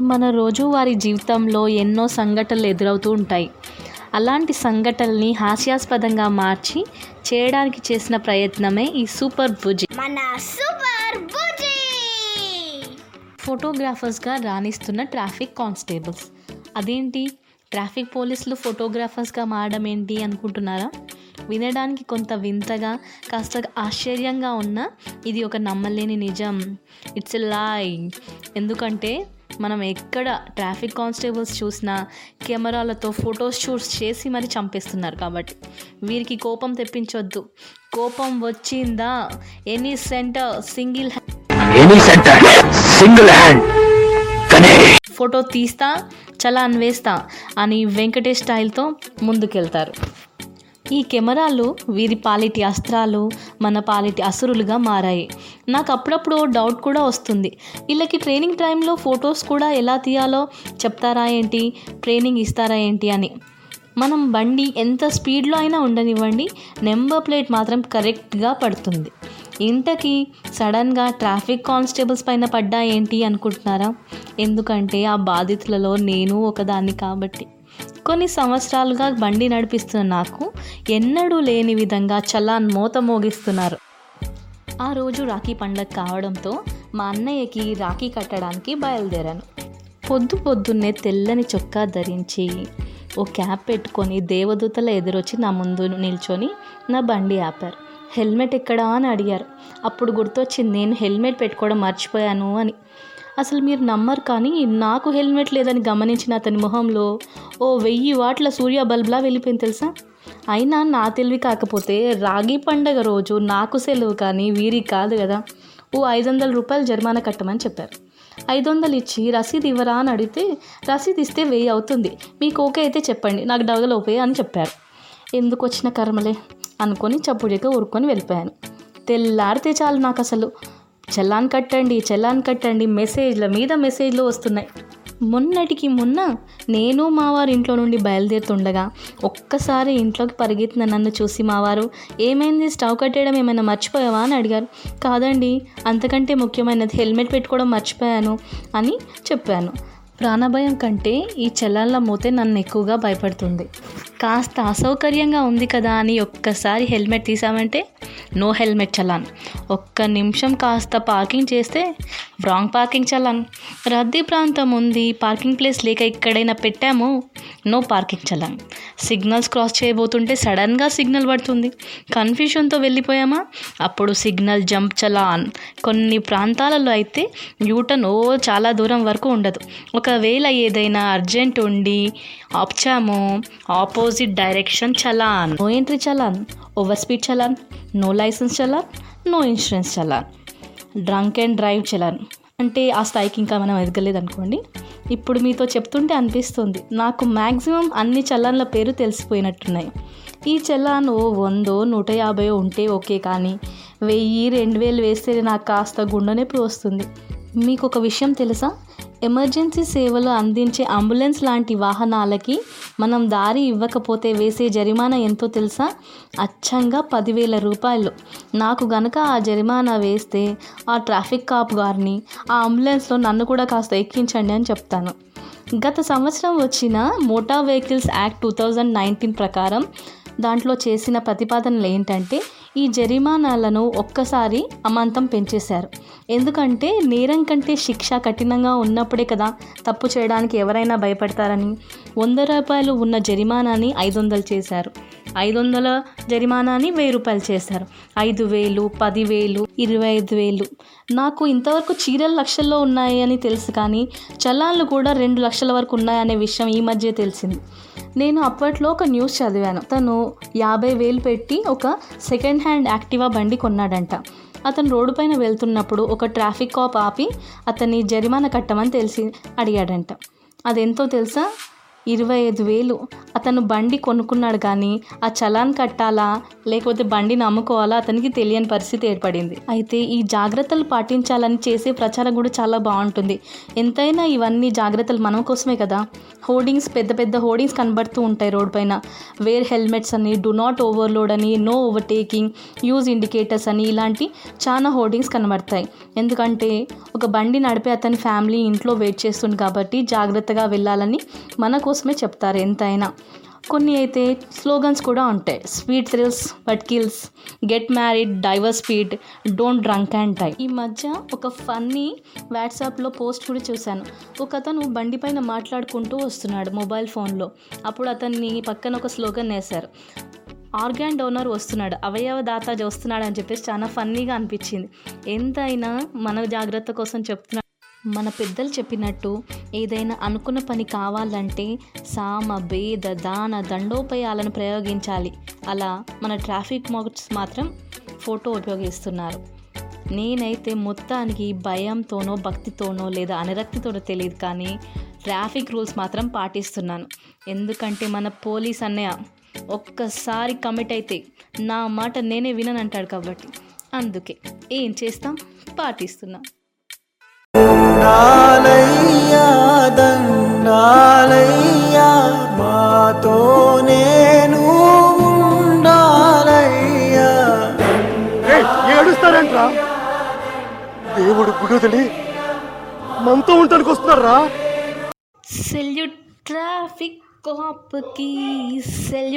మన రోజువారీ జీవితంలో ఎన్నో సంఘటనలు ఎదురవుతూ ఉంటాయి. అలాంటి సంఘటనల్ని హాస్యాస్పదంగా మార్చి చేయడానికి చేసిన ప్రయత్నమే ఈ సూపర్ బుజి మన సూపర్ బుజీ ఫోటోగ్రాఫర్స్గా రాణిస్తున్న ట్రాఫిక్ కానిస్టేబుల్స్. అదేంటి? ట్రాఫిక్ పోలీసులు ఫోటోగ్రాఫర్స్గా మారడం ఏంటి అనుకుంటున్నారా? వినడానికి కొంత వింతగా కాస్త ఆశ్చర్యంగా ఉన్న ఇది ఒక నమ్మలేని నిజం. ఇట్స్ ఎ లాయ్ ఎందుకంటే మనం ఎక్కడ ట్రాఫిక్ కానిస్టేబుల్స్ చూసినా కెమెరాలతో ఫొటోస్ షూట్స్ చేసి మరి చంపేస్తున్నారు కాబట్టి. వీరికి కోపం తెప్పించొద్దు. కోపం వచ్చిందా? Any centre single any centre single hand. Photo తీస్తా చలాన్ వేస్తా అని వెంకటేష్ స్టైల్తో ముందుకెళ్తారు. ఈ కెమెరాలు వీరి పాలిటి అస్త్రాలు మన పాలిటి అసురులుగా మారాయి. నాకు అప్పుడప్పుడు డౌట్ కూడా వస్తుంది. వీళ్ళకి ట్రైనింగ్ టైంలో ఫొటోస్ కూడా ఎలా తీయాలో చెప్తారా ఏంటి? ట్రైనింగ్ ఇస్తారా ఏంటి అని. మనం బండి ఎంత స్పీడ్లో అయినా ఉండనివ్వండి నెంబర్ ప్లేట్ మాత్రం కరెక్ట్గా పడుతుంది. ఇంతకీ సడన్గా ట్రాఫిక్ కానిస్టేబుల్స్ పైన పడ్డా ఏంటి అనుకుంటున్నారా? ఎందుకంటే ఆ బాధితులలో నేను ఒకదాన్ని కాబట్టి. కొన్ని సంవత్సరాలుగా బండి నడిపిస్తున్న నాకు ఎన్నడూ లేని విధంగా చలాన్ మోత మోగిస్తున్నారు. ఆ రోజు రాఖీ పండగ కావడంతో మా అన్నయ్యకి రాఖీ కట్టడానికి బయలుదేరాను. పొద్దు పొద్దున్నే తెల్లని చొక్కా ధరించి ఓ క్యాప్ పెట్టుకొని దేవదూతల ఎదురొచ్చి నా ముందు నిల్చొని నా బండి ఆపారు. హెల్మెట్ ఎక్కడా అని అడిగారు. అప్పుడు గుర్తొచ్చింది నేను హెల్మెట్ పెట్టుకోవడం మర్చిపోయాను అని. అసలు మీరు నమ్మరు కానీ నాకు హెల్మెట్ లేదని గమనించిన అతని మొహంలో ఓ వెయ్యి వాట్ల సూర్య బల్బ్లా వెళ్ళిపోయింది తెలుసా? అయినా నా తెలివి కాకపోతే రాగి పండగ రోజు నాకు సెలవు కానీ వీరికి కాదు కదా. ఓ ఐదు వందల రూపాయలు జరిమానా కట్టమని చెప్పారు. ఐదు వందలు ఇచ్చి రసీదు ఇవ్వరా అని అడిగితే రసీదు ఇస్తే వెయ్యి అవుతుంది. మీకు ఓకే అయితే చెప్పండి. నాకు డగలోపే అని చెప్పారు. ఎందుకు వచ్చిన కర్మలే? అనుకొని చప్పుడిగా ఊరుకొని వెళ్ళిపోయాను. తెల్లారితే చాలు నాకు అసలు. చలాన్ కట్టండి చలాన్ కట్టండి. మెసేజ్ల మీద మెసేజ్లు వస్తున్నాయి. మొన్నటికి మొన్న నేను మావారు ఇంట్లో నుండి బయలుదేరుతుండగా ఒక్కసారి ఇంట్లోకి పరిగెత్తిన నన్ను చూసి మావారు ఏమైంది? స్టవ్ కట్టేయడం ఏమైనా మర్చిపోయావా? అని అడిగారు. కాదండి అంతకంటే ముఖ్యమైనది హెల్మెట్ పెట్టుకోవడం మర్చిపోయాను అని చెప్పాను. ప్రాణభయం కంటే ఈ చలాన్ల మూతే నన్ను ఎక్కువగా భయపడుతుంది. కాస్త అసౌకర్యంగా ఉంది కదా అని ఒక్కసారి హెల్మెట్ తీసామంటే నో హెల్మెట్ చలాన్ ఒక్క నిమిషం కాస్త పార్కింగ్ చేస్తే రాంగ్ పార్కింగ్ చలాన్ రద్దీ ప్రాంతం ఉంది పార్కింగ్ ప్లేస్ లేక ఎక్కడైనా పెట్టాము no parking challan signals cross చేయబోతుంటే సడన్గా సిగ్నల్ పడుతుంది. కన్ఫ్యూషన్తో వెళ్ళిపోయామా? అప్పుడు సిగ్నల్ జంప్ చలాన్ కొన్ని ప్రాంతాలలో అయితే యూటర్న్ ఓ చాలా దూరం వరకు ఉండదు. ఒకవేళ ఏదైనా అర్జెంట్ ఉండి ఆప్చాము opposite direction challan no entry challan over speed challan no licence challan no insurance challan drunk and drive challan అంటే ఆ స్థాయికి ఇంకా మనం ఎదగలేదు అనుకోండి. ఇప్పుడు మీతో చెప్తుంటే అనిపిస్తుంది. నాకు మ్యాక్సిమం అన్ని చలాన్ల పేరు తెలిసిపోయినట్టున్నాయి. ఈ చలాన్ ఓ వందో నూట యాభై ఉంటే ఓకే కానీ వెయ్యి రెండు వేలు వేస్తే నాకు కాస్త గుండె నొప్పి వస్తుంది. మీకు ఒక విషయం తెలుసా? ఎమర్జెన్సీ సేవలు అందించే అంబులెన్స్ లాంటి వాహనాలకి మనం దారి ఇవ్వకపోతే వేసే జరిమానా ఎంతో తెలుసా? అచ్చంగా పదివేల రూపాయలు. నాకు గనక ఆ జరిమానా వేస్తే ఆ ట్రాఫిక్ కాప్ గారిని ఆ అంబులెన్స్లో నన్ను కూడా కాస్త ఎక్కించండి అని చెప్తాను. గత సంవత్సరం వచ్చిన motor vehicles act two thousand nineteen ప్రకారం దాంట్లో చేసిన ప్రతిపాదనలు ఏంటంటే ఈ జరిమానాలను ఒక్కసారి అమాంతం పెంచేశారు. ఎందుకంటే నేరం కంటే శిక్ష కఠినంగా ఉన్నప్పుడే కదా తప్పు చేయడానికి ఎవరైనా భయపడతారని వంద రూపాయలు ఉన్న జరిమానాని ఐదు వందలు చేశారు. ఐదు వందల జరిమానాని వెయ్యి రూపాయలు చేశారు. ఐదు వేలు పదివేలు ఇరవై ఐదు వేలు. నాకు ఇంతవరకు చీరలు లక్షల్లో ఉన్నాయి అని తెలుసు కానీ చలాన్లు కూడా రెండు లక్షల వరకు ఉన్నాయనే విషయం ఈ మధ్య తెలిసింది. నేను అప్పట్లో ఒక న్యూస్ చదివాను. తను యాభై వేలు పెట్టి ఒక సెకండ్ హ్యాండ్ యాక్టివా బండి కొన్నాడంట. అతను రోడ్డు పైన వెళ్తున్నప్పుడు ఒక ట్రాఫిక్ కాప్ ఆపి అతన్ని జరిమానా కట్టమని తెలిసి అడిగాడంట. అదెంతో తెలుసా? ఇరవై ఐదు వేలు. అతను బండి కొనుక్కున్నాడు కానీ ఆ చలాన్ కట్టాలా లేకపోతే బండిని అమ్ముకోవాలా అతనికి తెలియని పరిస్థితి ఏర్పడింది. అయితే ఈ జాగ్రత్తలు పాటించాలని చేసే ప్రచారం కూడా చాలా బాగుంటుంది. ఎంతైనా ఇవన్నీ జాగ్రత్తలు మన కోసమే కదా? హోర్డింగ్స్ పెద్ద పెద్ద హోర్డింగ్స్ కనబడుతూ ఉంటాయి రోడ్ పైన. వేర్ హెల్మెట్స్ అని డు నాట్ ఓవర్లోడ్ అని నో ఓవర్టేకింగ్ యూజ్ ఇండికేటర్స్ అని ఇలాంటి చాలా హోర్డింగ్స్ కనబడతాయి. ఎందుకంటే ఒక బండి నడిపే అతని ఫ్యామిలీ ఇంట్లో వెయిట్ చేస్తుంది కాబట్టి జాగ్రత్తగా వెళ్ళాలని మన కోసమే చెప్తారు ఎంతైనా. కొన్ని అయితే స్లోగన్స్ కూడా ఉంటాయి. Sweet thrills but kills get married divorce speed don't drunk and tie ఈ మధ్య ఒక ఫన్నీ వాట్సాప్లో పోస్ట్ కూడా చూశాను. ఒక అతను బండి పైన మాట్లాడుకుంటూ వస్తున్నాడు మొబైల్ ఫోన్లో అప్పుడు అతన్ని పక్కన ఒక స్లోగన్ వేశారు. ఆర్గాన్ డోనర్ వస్తున్నాడు. అవయవ దాత వస్తున్నాడు అని చెప్పేసి చాలా ఫన్నీగా అనిపించింది. ఎంతైనా మన జాగ్రత్త కోసం చెప్తున్నాడు. మన పెద్దలు చెప్పినట్టు ఏదైనా అనుకున్న పని కావాలంటే సామ భేద దాన దండోపాయాలను ప్రయోగించాలి. అలా మన ట్రాఫిక్ మార్క్స్ మాత్రం ఫోటో ఉపయోగిస్తున్నారు. నేనైతే మొత్తానికి భయంతోనో భక్తితోనో లేదా అనురక్తితోనో తెలియదు కానీ ట్రాఫిక్ రూల్స్ మాత్రం పాటిస్తున్నాను. ఎందుకంటే మన పోలీస్ అన్నయ్య ఒక్కసారి కమిట్ అయితే నా మాట నేనే విననంటాడు కాబట్టి. అందుకే ఏం చేస్తాం? పాటిస్తున్నాం. దండాలయ్యా దండాలయ్యా మాతో నేను ఉండాలయ్యా ఏడుస్తారేంట్రా? దేవుడు గుడుదలి మనతో ఉండటానికి వస్తున్నారా? Salute traffic కాప్కి salute